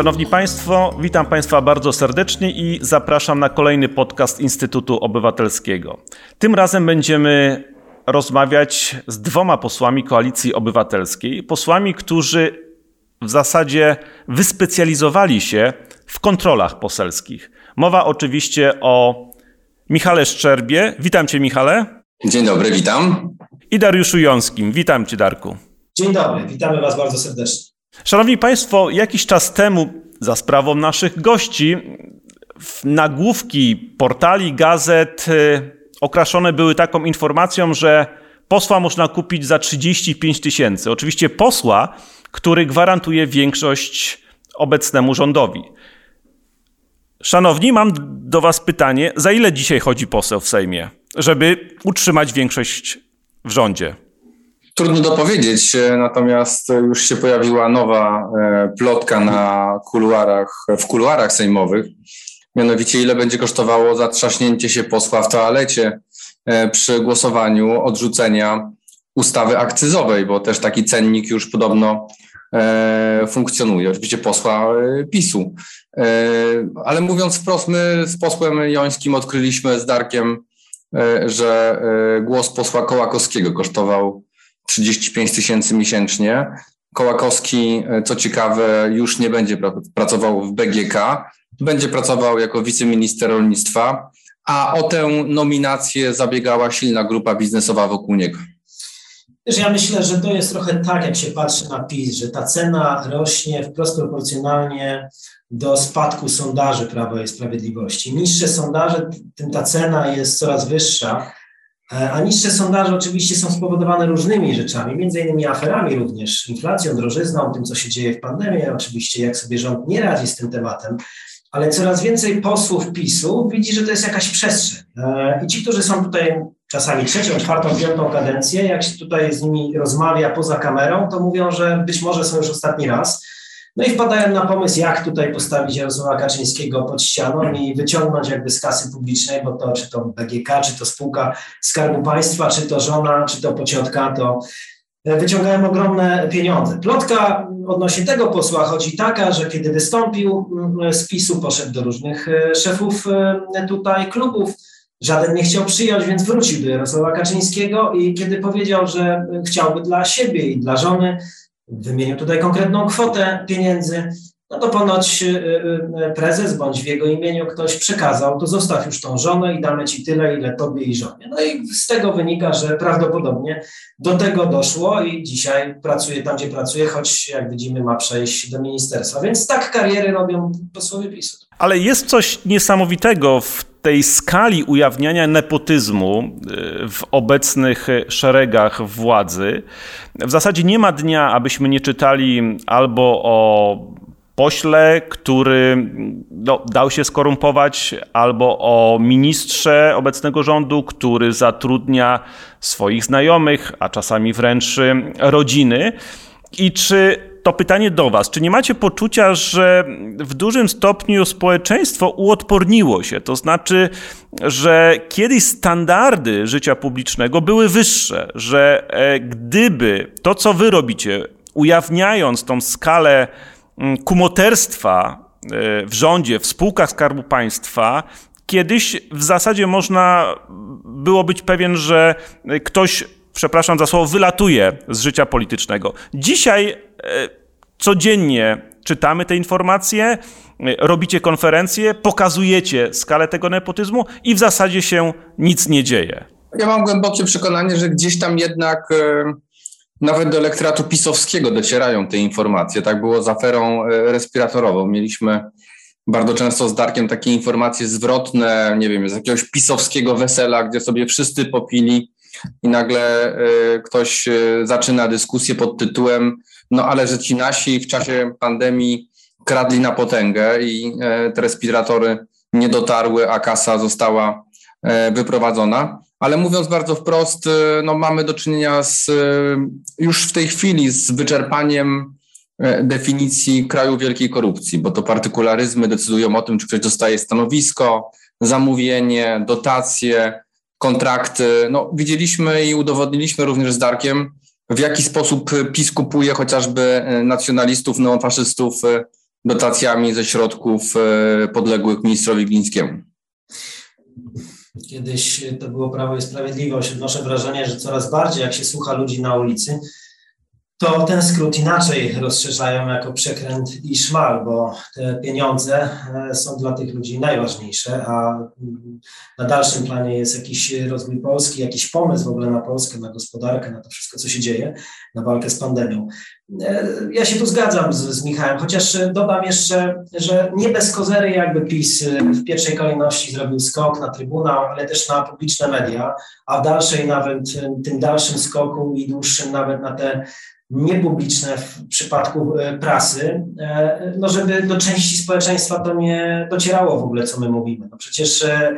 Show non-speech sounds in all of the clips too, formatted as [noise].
Szanowni Państwo, witam Państwa bardzo serdecznie i zapraszam na kolejny podcast Instytutu Obywatelskiego. Tym razem będziemy rozmawiać z dwoma posłami Koalicji Obywatelskiej, posłami, którzy w zasadzie wyspecjalizowali się w kontrolach poselskich. Mowa oczywiście o Michale Szczerbie. Witam Cię, Michale. Dzień dobry, witam. I Dariuszu Jąskim. Witam Cię, Darku. Dzień dobry, witamy Was bardzo serdecznie. Szanowni Państwo, jakiś czas temu za sprawą naszych gości nagłówki portali, gazet y, okraszone były taką informacją, że posła można kupić za 35 tysięcy. Oczywiście posła, który gwarantuje większość obecnemu rządowi. Szanowni, mam do Was pytanie: za ile dzisiaj chodzi poseł w Sejmie, żeby utrzymać większość w rządzie? Trudno dopowiedzieć, natomiast już się pojawiła nowa e, plotka na kuluarach, w kuluarach sejmowych. Mianowicie, ile będzie kosztowało zatrzaśnięcie się posła w toalecie e, przy głosowaniu odrzucenia ustawy akcyzowej, bo też taki cennik już podobno e, funkcjonuje, oczywiście posła PiSu. Ale mówiąc wprost, my z posłem Jońskim odkryliśmy z Darkiem, że głos posła Kołakowskiego kosztował 35 tysięcy miesięcznie. Kołakowski, e, co ciekawe, już nie będzie pracował w BGK, będzie pracował jako wiceminister rolnictwa, a o tę nominację zabiegała silna grupa biznesowa wokół niego. Ja myślę, że to jest trochę tak, jak się patrzy na PiS, że ta cena rośnie wprost proporcjonalnie do spadku sondaży Prawa i Sprawiedliwości. Niższe sondaże, tym ta cena jest coraz wyższa. E, a niższe sondaże oczywiście są spowodowane różnymi rzeczami, między innymi aferami również, inflacją, drożyzną, tym, co się dzieje w pandemii, oczywiście jak sobie rząd nie radzi z tym tematem, ale coraz więcej posłów PiSu widzi, że to jest jakaś przestrzeń. E, I ci, którzy są tutaj czasami trzecią, czwartą, piątą kadencję, jak się tutaj z nimi rozmawia poza kamerą, to mówią, że być może są już ostatni raz. No i wpadają na pomysł, jak tutaj postawić Jarosława Kaczyńskiego pod ścianą i wyciągnąć jakby z kasy publicznej, bo to czy to BGK, czy to spółka Skarbu Państwa, czy to żona, czy to pociotka, to e, wyciągają ogromne pieniądze. Plotka odnośnie tego posła chodzi taka, że kiedy wystąpił mm, z PiSu, poszedł do różnych e, szefów e, tutaj klubów, żaden nie chciał przyjąć, więc wrócił do Jarosława Kaczyńskiego i kiedy powiedział, że chciałby dla siebie i dla żony wymienił tutaj konkretną kwotę pieniędzy, no to ponoć y, y, y, prezes bądź w jego imieniu ktoś przekazał, to zostaw już tą żonę i damy ci tyle, ile tobie i żonie. No i z tego wynika, że prawdopodobnie do tego doszło i dzisiaj pracuje tam, gdzie pracuje, choć jak widzimy ma przejść do ministerstwa. Więc tak kariery robią posłowie PiSu. Ale jest coś niesamowitego w tej skali ujawniania nepotyzmu y, w obecnych szeregach władzy. W zasadzie nie ma dnia, abyśmy nie czytali albo o pośle, który no, dał się skorumpować, albo o ministrze obecnego rządu, który zatrudnia swoich znajomych, a czasami wręcz rodziny. I czy to pytanie do Was. Czy nie macie poczucia, że w dużym stopniu społeczeństwo uodporniło się? To znaczy, że kiedyś standardy życia publicznego były wyższe, że e, gdyby to, co Wy robicie, ujawniając tą skalę mm, kumoterstwa e, w rządzie, w spółkach Skarbu Państwa, kiedyś w zasadzie można było być pewien, że ktoś przepraszam za słowo, wylatuje z życia politycznego. Dzisiaj e, codziennie czytamy te informacje, e, robicie konferencje, pokazujecie skalę tego nepotyzmu i w zasadzie się nic nie dzieje. Ja mam głębokie przekonanie, że gdzieś tam jednak e, nawet do elektoratu pisowskiego docierają te informacje. Tak było z aferą respiratorową. Mieliśmy bardzo często z Darkiem takie informacje zwrotne, nie wiem, z jakiegoś pisowskiego wesela, gdzie sobie wszyscy popili i nagle y, ktoś y, zaczyna dyskusję pod tytułem no ale że ci nasi w czasie pandemii kradli na potęgę i e, te respiratory nie dotarły, a kasa została e, wyprowadzona. Ale mówiąc bardzo wprost, no mamy do czynienia z, już w tej chwili z wyczerpaniem e, definicji kraju wielkiej korupcji, bo to partykularyzmy decydują o tym, czy ktoś dostaje stanowisko, zamówienie, dotacje, kontrakty. No, widzieliśmy i udowodniliśmy również z Darkiem, w jaki sposób PiS kupuje chociażby e, nacjonalistów, neofaszystów e, dotacjami ze środków podległych ministrowi Glińskiemu. Kiedyś to było Prawo i Sprawiedliwość. Odnoszę wrażenie, że coraz bardziej, jak się słucha ludzi na ulicy, to ten skrót inaczej rozszerzają jako przekręt i szmal, bo te pieniądze e, są dla tych ludzi najważniejsze, a na dalszym planie jest jakiś rozwój Polski, jakiś pomysł w ogóle na Polskę, na gospodarkę, na to wszystko, co się dzieje, na walkę z pandemią. E, ja się tu zgadzam z, z Michałem, chociaż dodam jeszcze, że nie bez kozery jakby PiS w pierwszej kolejności zrobił skok na Trybunał, ale też na publiczne media, a w dalszej nawet, tym dalszym skoku i dłuższym nawet na te niepubliczne w przypadku e, prasy, e, no żeby do części społeczeństwa to nie docierało w ogóle, co my mówimy. No przecież e,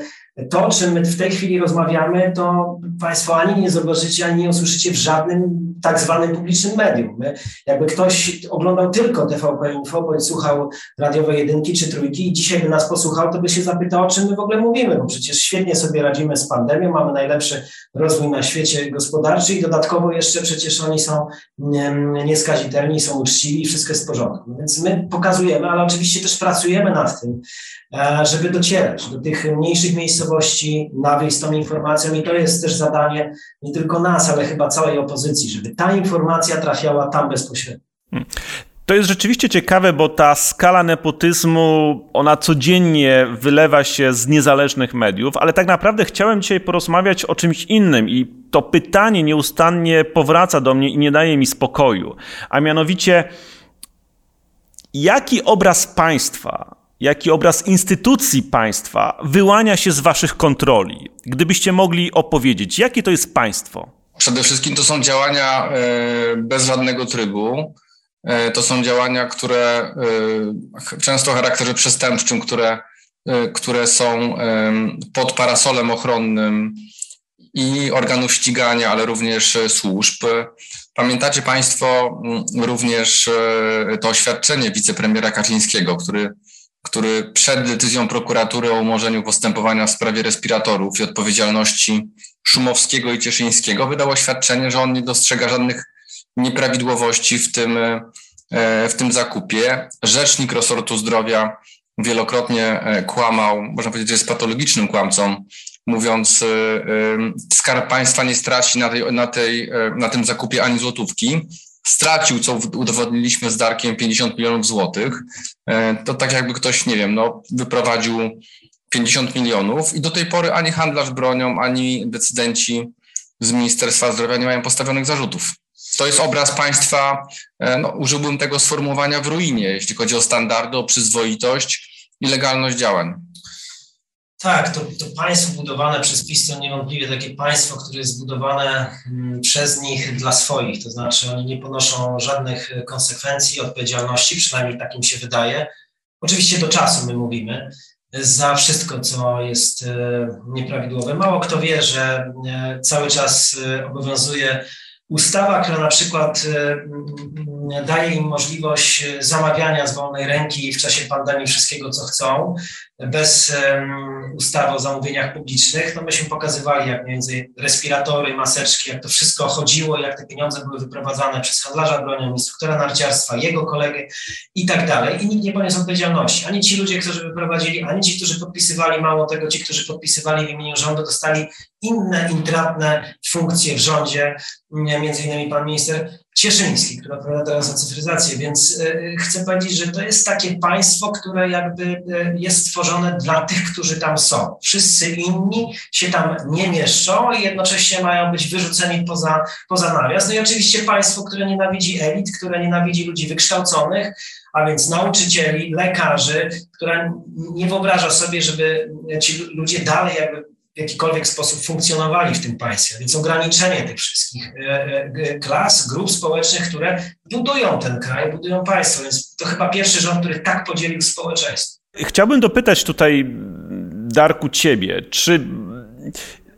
to, o czym my w tej chwili rozmawiamy, to Państwo ani nie zobaczycie, ani nie usłyszycie w żadnym tak zwanym publicznym medium. My, jakby ktoś oglądał tylko TVP Info, bądź słuchał radiowej jedynki czy trójki i dzisiaj by nas posłuchał, to by się zapytał, o czym my w ogóle mówimy, bo przecież świetnie sobie radzimy z pandemią, mamy najlepszy rozwój na świecie gospodarczy i dodatkowo jeszcze przecież oni są nieskazitelni, są uczciwi i wszystko jest w porządku. Więc my pokazujemy, ale oczywiście też pracujemy nad tym, E, żeby docierać do tych mniejszych miejscowości, na wyjść z tą informacją i to jest też zadanie nie tylko nas, ale chyba całej opozycji, żeby ta informacja trafiała tam bezpośrednio. Hmm. To jest rzeczywiście ciekawe, bo ta skala nepotyzmu, ona codziennie wylewa się z niezależnych mediów, ale tak naprawdę chciałem dzisiaj porozmawiać o czymś innym i to pytanie nieustannie powraca do mnie i nie daje mi spokoju. A mianowicie, jaki obraz państwa jaki obraz instytucji państwa wyłania się z waszych kontroli. Gdybyście mogli opowiedzieć, jakie to jest państwo? Przede wszystkim to są działania e, bez żadnego trybu. E, to są działania, które e, często o charakterze przestępczym, które, które są pod parasolem ochronnym i organów ścigania, ale również służb. Pamiętacie Państwo również to oświadczenie wicepremiera Kaczyńskiego, który który przed decyzją prokuratury o umorzeniu postępowania w sprawie respiratorów i odpowiedzialności Szumowskiego i Cieszyńskiego wydał oświadczenie, że on nie dostrzega żadnych nieprawidłowości w tym, e, w tym zakupie. Rzecznik resortu zdrowia wielokrotnie e, kłamał, można powiedzieć, że jest patologicznym kłamcą, mówiąc, e, Skarb Państwa nie straci na, tej, na, tej, na tym zakupie ani złotówki stracił, co udowodniliśmy z Darkiem, 50 milionów złotych, e, to tak jakby ktoś, nie wiem, no, wyprowadził 50 milionów i do tej pory ani handlarz bronią, ani decydenci z Ministerstwa Zdrowia nie mają postawionych zarzutów. To jest obraz państwa, e, no, użyłbym tego sformułowania w ruinie, jeśli chodzi o standardy, o przyzwoitość i legalność działań. Tak, to, to państwo budowane przez PiS to niewątpliwie takie państwo, które jest zbudowane mm, przez nich dla swoich, to znaczy oni nie ponoszą żadnych konsekwencji, odpowiedzialności, przynajmniej tak im się wydaje. Oczywiście do czasu my mówimy, za wszystko, co jest e, nieprawidłowe. Mało kto wie, że e, cały czas e, obowiązuje ustawa, która na przykład daje im możliwość zamawiania z wolnej ręki w czasie pandemii wszystkiego, co chcą, bez ustawy o zamówieniach publicznych, no myśmy pokazywali, jak między respiratory, maseczki, jak to wszystko chodziło, jak te pieniądze były wyprowadzane przez handlarza bronią, instruktora narciarstwa, jego kolegę i tak dalej. I nikt nie poniósł odpowiedzialności. Ani ci ludzie, którzy wyprowadzili, ani ci, którzy podpisywali, mało tego, ci, którzy podpisywali w imieniu rządu, dostali inne intratne funkcje w rządzie, między innymi pan minister Cieszyński, który odpowiada teraz za cyfryzację, więc y, chcę powiedzieć, że to jest takie państwo, które jakby y, jest stworzone dla tych, którzy tam są. Wszyscy inni się tam nie mieszczą i jednocześnie mają być wyrzuceni poza, poza nawias. No i oczywiście państwo, które nienawidzi elit, które nienawidzi ludzi wykształconych, a więc nauczycieli, lekarzy, która nie wyobraża sobie, żeby ci ludzie dalej jakby w jakikolwiek sposób funkcjonowali w tym państwie. Więc ograniczenie tych wszystkich e, e, klas, grup społecznych, które budują ten kraj, budują państwo. Więc to chyba pierwszy rząd, który tak podzielił społeczeństwo. Chciałbym dopytać tutaj, Darku, ciebie, czy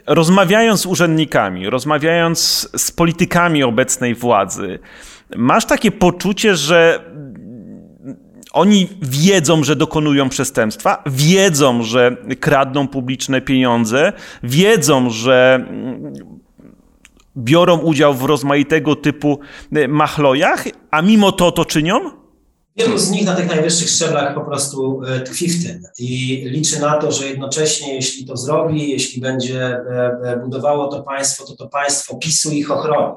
rozmawiając z urzędnikami, rozmawiając z politykami obecnej władzy, masz takie poczucie, że oni wiedzą, że dokonują przestępstwa, wiedzą, że kradną publiczne pieniądze, wiedzą, że biorą udział w rozmaitego typu machlojach, a mimo to to czynią? Wielu z nich na tych najwyższych szczeblach po prostu e, tkwi w tym i liczy na to, że jednocześnie, jeśli to zrobi, jeśli będzie e, e, budowało to państwo, to to państwo PiSu ich ochroni.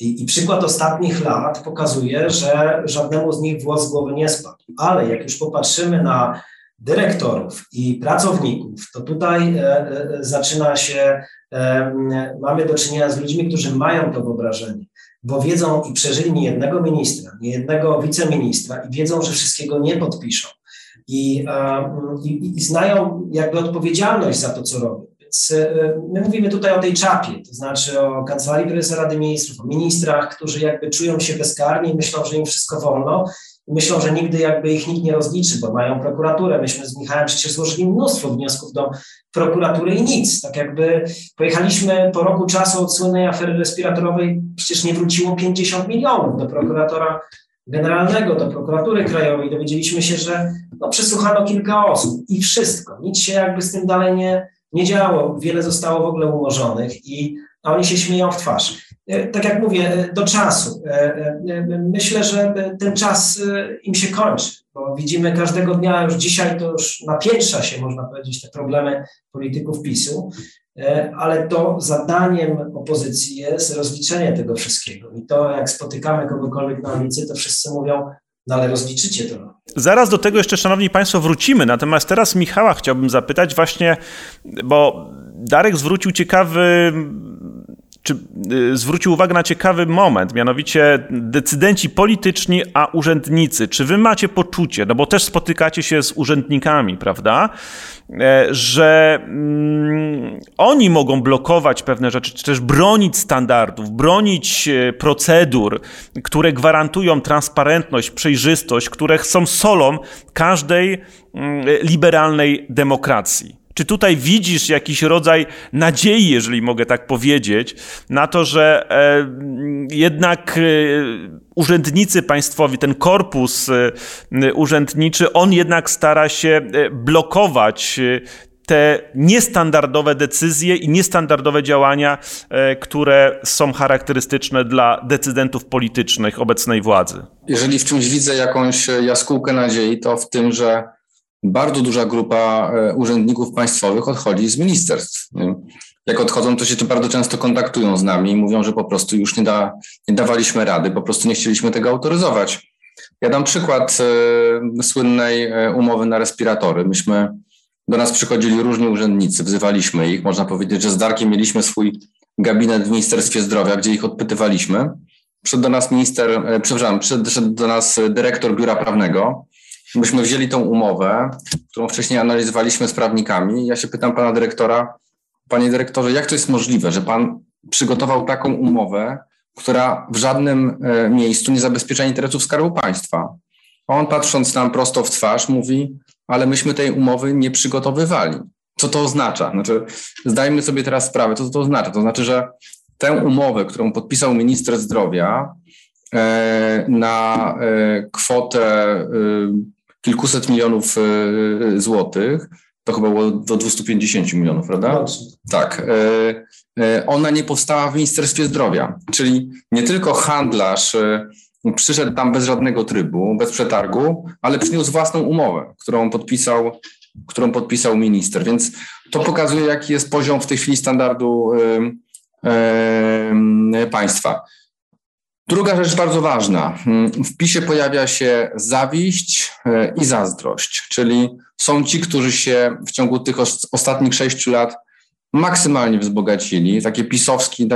I, I, przykład ostatnich lat pokazuje, że żadnemu z nich włos z głowy nie spadł. Ale jak już popatrzymy na dyrektorów i pracowników, to tutaj e, e, zaczyna się, e, mamy do czynienia z ludźmi, którzy mają to wyobrażenie, bo wiedzą i przeżyli nie jednego ministra, nie jednego wiceministra i wiedzą, że wszystkiego nie podpiszą. I, i, i znają jakby odpowiedzialność za to, co robią. Więc my mówimy tutaj o tej czapie, to znaczy o Kancelarii Prezesa Rady Ministrów, o ministrach, którzy jakby czują się bezkarni i myślą, że im wszystko wolno myślą, że nigdy jakby ich nikt nie rozliczy, bo mają prokuraturę. Myśmy z Michałem przecież złożyli mnóstwo wniosków do prokuratury i nic. Tak jakby pojechaliśmy po roku czasu od słynnej afery respiratorowej, przecież nie wróciło 50 milionów do prokuratora generalnego, do prokuratury krajowej. Dowiedzieliśmy się, że no, przesłuchano kilka osób i wszystko. Nic się jakby z tym dalej nie, nie działo. Wiele zostało w ogóle umorzonych i a oni się śmieją w twarz. E, tak jak mówię, e, do czasu. E, myślę, że ten czas im się kończy, bo widzimy każdego dnia, już dzisiaj to już napiętrza się, można powiedzieć, te problemy polityków PiSu, ale to zadaniem opozycji jest rozliczenie tego wszystkiego. I to, jak spotykamy kogokolwiek na ulicy, to wszyscy mówią, no ale rozliczycie to. Zaraz do tego jeszcze, Szanowni Państwo, wrócimy. Natomiast teraz Michała chciałbym zapytać właśnie, bo Darek zwrócił ciekawy czy y, zwrócił uwagę na ciekawy moment, mianowicie decydenci polityczni, a urzędnicy. Czy wy macie poczucie, no bo też spotykacie się z urzędnikami, prawda, e, że mm, oni mogą blokować pewne rzeczy, czy też bronić standardów, bronić e, procedur, które gwarantują transparentność, przejrzystość, które są solą każdej mm, liberalnej demokracji. Czy tutaj widzisz jakiś rodzaj nadziei, jeżeli mogę tak powiedzieć, na to, że e, jednak e, urzędnicy państwowi, ten korpus e, urzędniczy, on jednak stara się blokować te niestandardowe decyzje i niestandardowe działania, które są charakterystyczne dla decydentów politycznych obecnej władzy. Jeżeli w czymś widzę jakąś jaskółkę nadziei, to w tym, że bardzo duża grupa e, urzędników państwowych odchodzi z ministerstw. Jak odchodzą, to się bardzo często kontaktują z nami i mówią, że po prostu już nie, da, nie dawaliśmy rady, po prostu nie chcieliśmy tego autoryzować. Ja dam przykład e, słynnej e, umowy na respiratory. Myśmy, do nas przychodzili różni urzędnicy, wzywaliśmy ich. Można powiedzieć, że z Darkiem mieliśmy swój gabinet w Ministerstwie Zdrowia, gdzie ich odpytywaliśmy. Przyszedł do nas minister, przepraszam, przyszedł do nas dyrektor biura prawnego myśmy wzięli tą umowę, którą wcześniej analizowaliśmy z prawnikami. Ja się pytam pana dyrektora, panie dyrektorze, jak to jest możliwe, że pan przygotował taką umowę, która w żadnym e, miejscu nie zabezpiecza interesów Skarbu Państwa? On patrząc nam prosto w twarz mówi, ale myśmy tej umowy nie przygotowywali. Co to oznacza? Znaczy, zdajmy sobie teraz sprawę, co to oznacza. To znaczy, że tę umowę, którą podpisał minister zdrowia e, na e, kwotę kilkuset milionów e, e, złotych, to chyba było do 250 milionów, prawda? Tak. E, ona nie powstała w Ministerstwie Zdrowia, czyli nie tylko handlarz przyszedł tam bez żadnego trybu, bez przetargu, ale przyniósł własną umowę, którą podpisał, którą podpisał minister. Więc to pokazuje, jaki jest poziom w tej chwili standardu państwa. Druga rzecz bardzo ważna. W PiSie pojawia się zawiść e, i zazdrość, czyli są ci, którzy się w ciągu tych ostatnich sześciu lat maksymalnie wzbogacili, takie pisowski,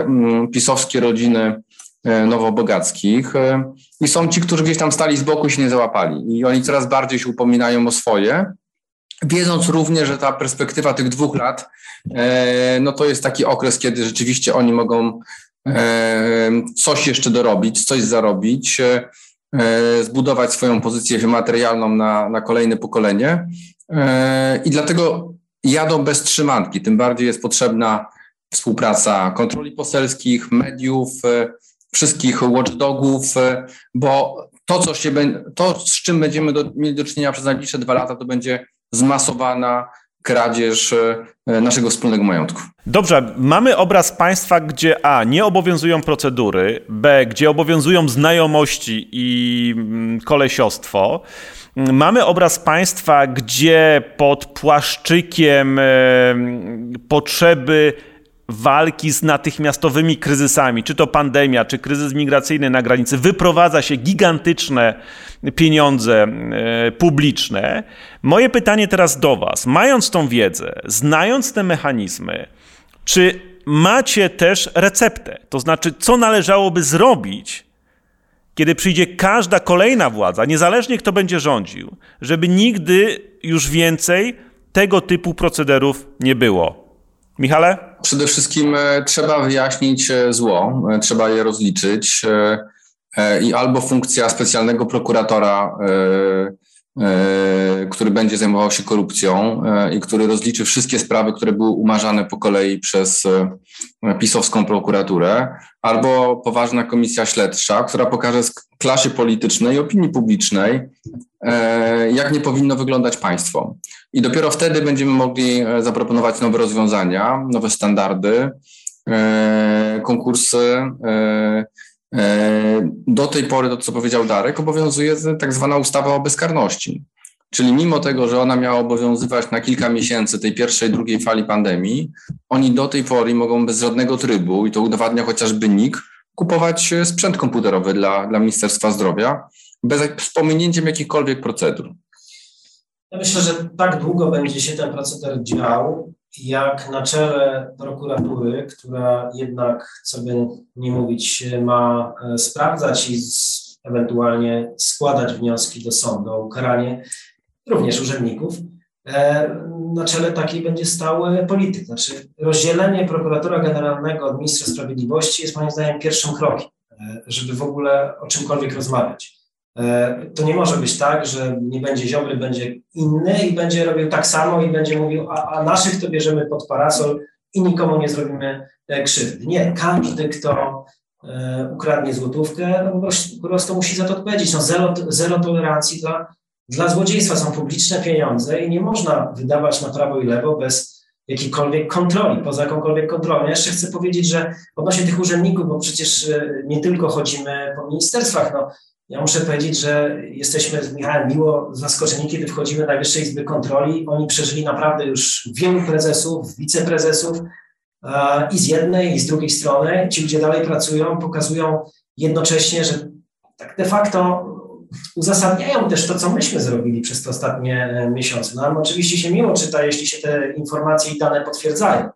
pisowskie rodziny e, nowobogackich e, i są ci, którzy gdzieś tam stali z boku i się nie załapali. I oni coraz bardziej się upominają o swoje, wiedząc również, że ta perspektywa tych dwóch lat, no to jest taki okres, kiedy rzeczywiście oni mogą coś jeszcze dorobić, coś zarobić, e, zbudować swoją pozycję wymaterialną na, na kolejne pokolenie. E, I dlatego jadą bez trzymanki. Tym bardziej jest potrzebna współpraca kontroli poselskich, mediów, e, wszystkich watchdogów, bo to, co się, to z czym będziemy do, mieli do czynienia przez najbliższe dwa lata, to będzie zmasowana kradzież naszego wspólnego majątku. Dobrze, mamy obraz państwa, gdzie A nie obowiązują procedury, B gdzie obowiązują znajomości i mm, kolesiostwo. Mamy obraz państwa, gdzie pod płaszczykiem potrzeby walki z natychmiastowymi kryzysami, czy to pandemia, czy kryzys migracyjny na granicy, wyprowadza się gigantyczne pieniądze e, publiczne. Moje pytanie teraz do Was, mając tą wiedzę, znając te mechanizmy, czy macie też receptę? To znaczy, co należałoby zrobić, kiedy przyjdzie każda kolejna władza, niezależnie kto będzie rządził, żeby nigdy już więcej tego typu procederów nie było. Michale? Przede wszystkim e, trzeba wyjaśnić e, zło, e, trzeba je rozliczyć i albo funkcja specjalnego prokuratora który będzie zajmował się korupcją i który rozliczy wszystkie sprawy, które były umarzane po kolei przez pisowską prokuraturę, albo poważna komisja śledcza, która pokaże klasie politycznej i opinii publicznej, jak nie powinno wyglądać państwo. I dopiero wtedy będziemy mogli zaproponować nowe rozwiązania, nowe standardy, konkursy, E, do tej pory, to co powiedział Darek, obowiązuje tak zwana ustawa o bezkarności. Czyli mimo tego, że ona miała obowiązywać na kilka miesięcy tej pierwszej, drugiej fali pandemii, oni do tej pory mogą bez żadnego trybu, i to udowadnia chociażby NIK, kupować sprzęt komputerowy dla, dla Ministerstwa Zdrowia bez wspomnieniem jakichkolwiek procedur. Ja myślę, że tak długo będzie się ten proceder dział, jak na czele prokuratury, która jednak, co by nie mówić, ma e, sprawdzać i ewentualnie składać wnioski do sądu o ukaranie również urzędników, e, na czele takiej będzie stał polityk. Znaczy rozdzielenie prokuratora generalnego od ministra sprawiedliwości jest moim zdaniem pierwszym krokiem, e, żeby w ogóle o czymkolwiek rozmawiać. E, to nie może być tak, że nie będzie Ziobry, będzie inny i będzie robił tak samo i będzie mówił, a, a naszych to bierzemy pod parasol i nikomu nie zrobimy e, krzywdy. Nie, każdy, kto e, ukradnie złotówkę, no po prostu musi za to odpowiedzieć. No zero, zero tolerancji dla, dla złodziejstwa. Są publiczne pieniądze i nie można wydawać na prawo i lewo bez jakiejkolwiek kontroli, poza jakąkolwiek kontrolą. Ja jeszcze chcę powiedzieć, że odnośnie tych urzędników, bo przecież nie tylko chodzimy po ministerstwach, no ja muszę powiedzieć, że jesteśmy z Michałem miło zaskoczeni, kiedy wchodzimy do Najwyższej Izby Kontroli. Oni przeżyli naprawdę już wielu prezesów, wiceprezesów e, i z jednej, i z drugiej strony. Ci ludzie dalej pracują, pokazują jednocześnie, że tak de facto uzasadniają też to, co myśmy zrobili przez te ostatnie e, miesiące. No, oczywiście się miło czyta, jeśli się te informacje i dane potwierdzają,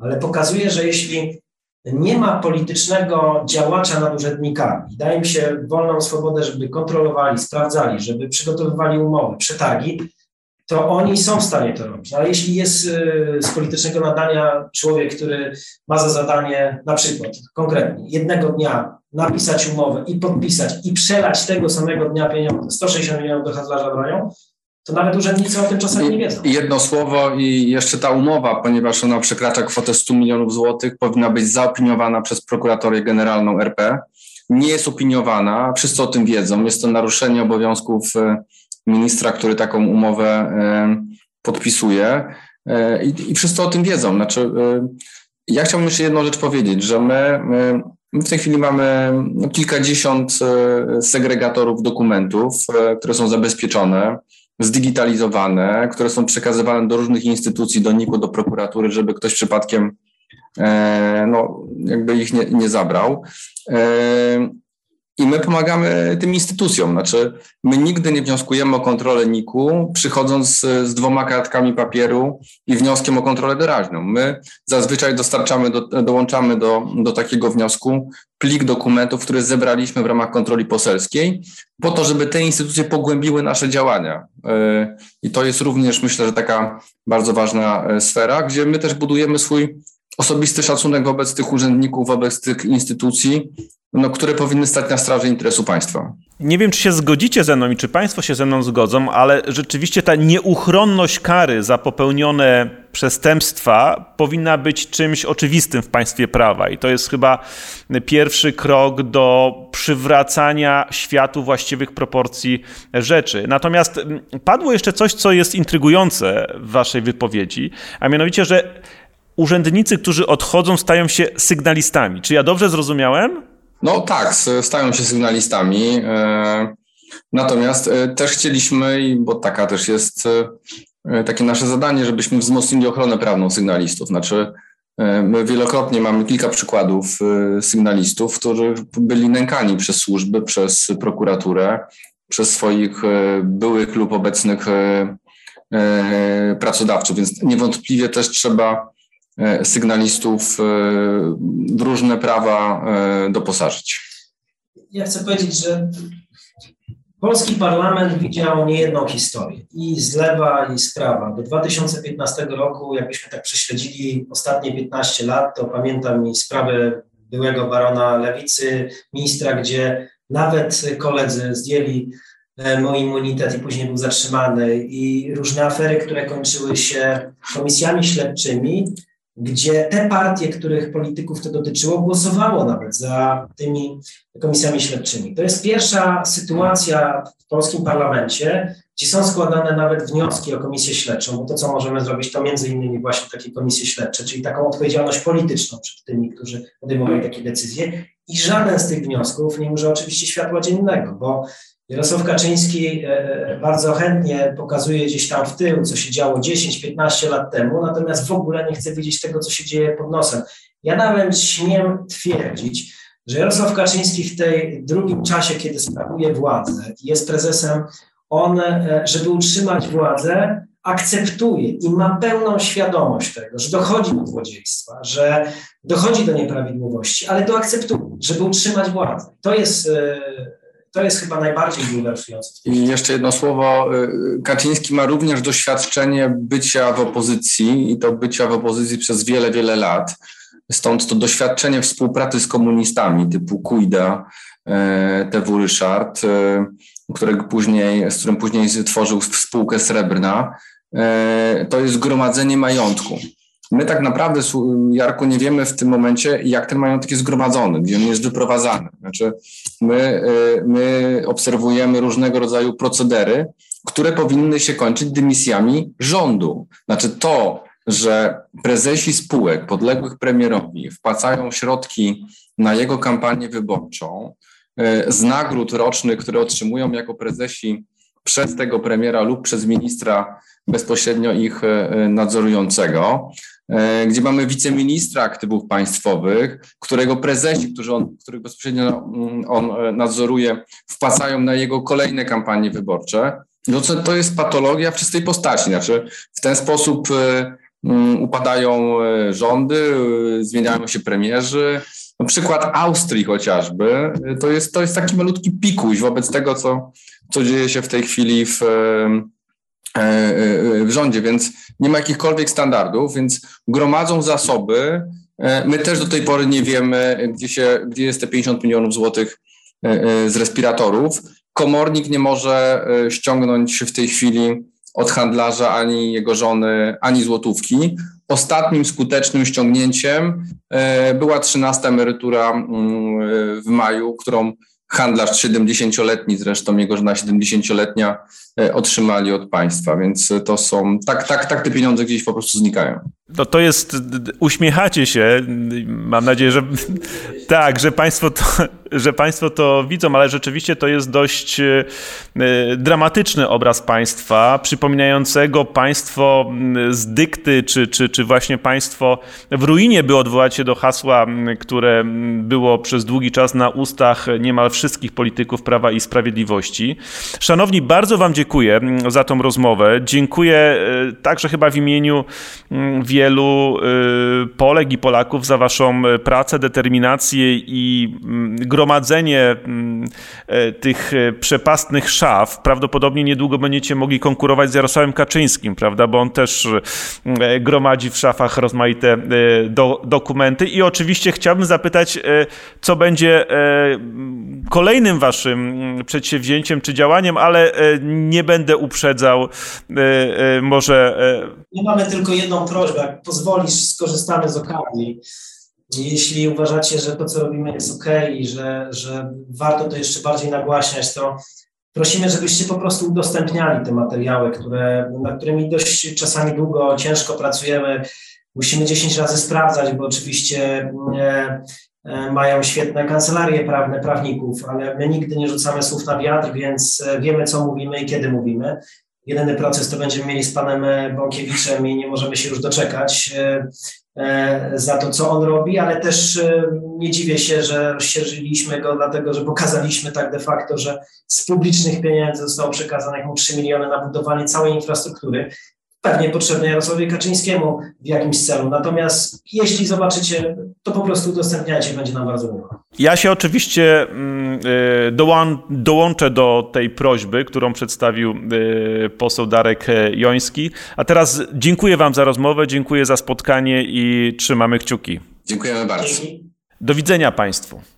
ale pokazuje, że jeśli nie ma politycznego działacza nad urzędnikami. Daje im się wolną swobodę, żeby kontrolowali, sprawdzali, żeby przygotowywali umowy, przetargi, to oni są w stanie to robić. Ale jeśli jest y, z politycznego nadania człowiek, który ma za zadanie na przykład konkretnie jednego dnia napisać umowę i podpisać i przelać tego samego dnia pieniądze, 160 milionów do handlarza bronią, to nawet urzędnicy o tym czasami nie wiedzą. Jedno słowo i jeszcze ta umowa, ponieważ ona przekracza kwotę 100 milionów złotych, powinna być zaopiniowana przez prokuratorię generalną RP. Nie jest opiniowana, wszyscy o tym wiedzą. Jest to naruszenie obowiązków e, ministra, który taką umowę e, podpisuje e, i, i wszyscy o tym wiedzą. Znaczy, ja chciałbym jeszcze jedną rzecz powiedzieć, że my, my w tej chwili mamy kilkadziesiąt segregatorów dokumentów, które są zabezpieczone zdigitalizowane, które są przekazywane do różnych instytucji, do NIK-u, do prokuratury, żeby ktoś przypadkiem e, no, jakby ich nie, nie zabrał. I my pomagamy tym instytucjom. Znaczy, my nigdy nie wnioskujemy o kontrolę NIK-u, przychodząc z, z dwoma kartkami papieru i wnioskiem o kontrolę doraźną. My zazwyczaj dostarczamy, do, dołączamy do, do takiego wniosku plik dokumentów, które zebraliśmy w ramach kontroli poselskiej, po to, żeby te instytucje pogłębiły nasze działania. E, I to jest również, myślę, że taka bardzo ważna e, sfera, gdzie my też budujemy swój osobisty szacunek wobec tych urzędników, wobec tych instytucji, no, które powinny stać na straży interesu państwa. nie wiem, czy się zgodzicie ze mną i czy Państwo się ze mną zgodzą, ale rzeczywiście ta nieuchronność kary za popełnione przestępstwa powinna być czymś oczywistym w państwie prawa. I to jest chyba pierwszy krok do przywracania światu właściwych proporcji rzeczy. Natomiast mm, padło jeszcze coś, co jest intrygujące w Waszej wypowiedzi, a mianowicie, że urzędnicy, którzy odchodzą, stają się sygnalistami. Czy ja dobrze zrozumiałem? No tak, stają się sygnalistami. E, natomiast e, też chcieliśmy, bo taka też jest e, takie nasze zadanie, żebyśmy wzmocnili ochronę prawną sygnalistów. Znaczy, my wielokrotnie mamy kilka przykładów sygnalistów, którzy byli nękani przez służby, przez prokuraturę, przez swoich byłych lub obecnych pracodawców, więc niewątpliwie też trzeba sygnalistów e, w różne prawa e, doposażyć. Ja chcę powiedzieć, że polski parlament widział niejedną historię i z lewa, i z prawa. Do 2015 roku, jakbyśmy tak prześledzili ostatnie 15 lat, to pamiętam i sprawę byłego barona Lewicy, ministra, gdzie nawet koledzy zdjęli mój immunitet i później był zatrzymany i różne afery, które kończyły się komisjami śledczymi, gdzie te partie, których polityków to dotyczyło, głosowało nawet za tymi komisjami śledczymi. To jest pierwsza sytuacja w polskim parlamencie, gdzie są składane nawet wnioski o komisję śledczą, bo to, co możemy zrobić, to między innymi właśnie takie komisje śledcze, czyli taką odpowiedzialność polityczną przed tymi, którzy podejmowali takie decyzje. I żaden z tych wniosków nie może oczywiście światła dziennego, bo Jarosław Kaczyński e, e, bardzo chętnie pokazuje gdzieś tam w tył, co się działo 10-15 lat temu, natomiast w ogóle nie chce widzieć tego, co się dzieje pod nosem. Ja nawet śmiem twierdzić, że Jarosław Kaczyński w tej drugim czasie, kiedy sprawuje władzę i jest prezesem, on, e, żeby utrzymać władzę, akceptuje i ma pełną świadomość tego, że dochodzi do złodziejstwa, że dochodzi do nieprawidłowości, ale to akceptuje, żeby utrzymać władzę. To jest to jest chyba najbardziej bulwersujące. I jeszcze jedno słowo. Kaczyński ma również doświadczenie bycia w opozycji i to bycia w opozycji przez wiele, wiele lat. Stąd to doświadczenie współpracy z komunistami typu Kujda, y, TW Ryszard, którego później, z którym później tworzył spółkę Srebrna, to jest gromadzenie majątku. My tak naprawdę, Jarku, nie wiemy w tym momencie, jak ten majątek jest zgromadzony, gdzie on jest wyprowadzany. Znaczy, my, y, my obserwujemy różnego rodzaju procedery, które powinny się kończyć dymisjami rządu. Znaczy to, że prezesi spółek podległych premierowi wpłacają środki na jego kampanię wyborczą y, z nagród rocznych, które otrzymują jako prezesi przez tego premiera lub przez ministra bezpośrednio ich y, nadzorującego, gdzie mamy wiceministra aktywów państwowych, którego prezesi, którzy on, których bezpośrednio mm, on e, nadzoruje, wpłacają na jego kolejne kampanie wyborcze. No to, to jest patologia w czystej postaci. Znaczy, w ten sposób e, mm, upadają rządy, zmieniają się premierzy. No, przykład Austrii chociażby, to jest, to jest taki malutki pikuś wobec tego, co, co dzieje się w tej chwili w, E, e, w rządzie, więc nie ma jakichkolwiek standardów, więc gromadzą zasoby. E, my też do tej pory nie wiemy, gdzie, się, gdzie jest te 50 milionów złotych z respiratorów. Komornik nie może ściągnąć w tej chwili od handlarza ani jego żony, ani złotówki. Ostatnim skutecznym ściągnięciem była 13 emerytura mm, w maju, którą handlarz 70-letni, zresztą jego żona 70-letnia, e, otrzymali od państwa, więc to są, tak, tak, tak te pieniądze gdzieś po prostu znikają. No to jest, uśmiechacie się, mam nadzieję, że [laughs] tak, że państwo, to, [laughs] że państwo to widzą, ale rzeczywiście to jest dość e, dramatyczny obraz państwa, przypominającego państwo z dykty, czy, czy, czy właśnie państwo w ruinie, by odwołać się do hasła, które było przez długi czas na ustach niemal wszystkich polityków Prawa i Sprawiedliwości. Szanowni, bardzo wam dziękuję za tą rozmowę. Dziękuję e, także chyba w imieniu wielu y, Polek i Polaków za Waszą y, pracę, determinację i mm, gromadzenie mm, tych przepastnych szaf, prawdopodobnie niedługo będziecie mogli konkurować z Jarosławem Kaczyńskim, prawda, bo on też gromadzi w szafach rozmaite do, dokumenty. I oczywiście chciałbym zapytać, co będzie kolejnym waszym przedsięwzięciem czy działaniem, ale nie będę uprzedzał może... Nie mamy tylko jedną prośbę, jak pozwolisz, skorzystamy z okazji. Jeśli uważacie, że to, co robimy, jest ok i że, że warto to jeszcze bardziej nagłaśniać, to prosimy, żebyście po prostu udostępniali te materiały, które, nad którymi dość czasami długo, ciężko pracujemy. Musimy 10 razy sprawdzać, bo oczywiście e, e, mają świetne kancelarie prawne, prawników, ale my nigdy nie rzucamy słów na wiatr, więc e, wiemy, co mówimy i kiedy mówimy. Jedyny proces to będziemy mieli z panem Bąkiewiczem i nie możemy się już doczekać. E, za to, co on robi, ale też e, nie dziwię się, że rozsierżyliśmy go, dlatego że pokazaliśmy tak de facto, że z publicznych pieniędzy zostało przekazanych mu 3 miliony na budowanie całej infrastruktury, pewnie potrzebne Jarosławowi Kaczyńskiemu w jakimś celu. Natomiast jeśli zobaczycie, to po prostu udostępniajcie, będzie nam bardzo miło. Ja się oczywiście mm, y, dołączę do tej prośby, którą przedstawił y, poseł Darek Joński. A teraz dziękuję Wam za rozmowę, dziękuję za spotkanie i trzymamy kciuki. Dziękujemy bardzo. Do widzenia Państwu.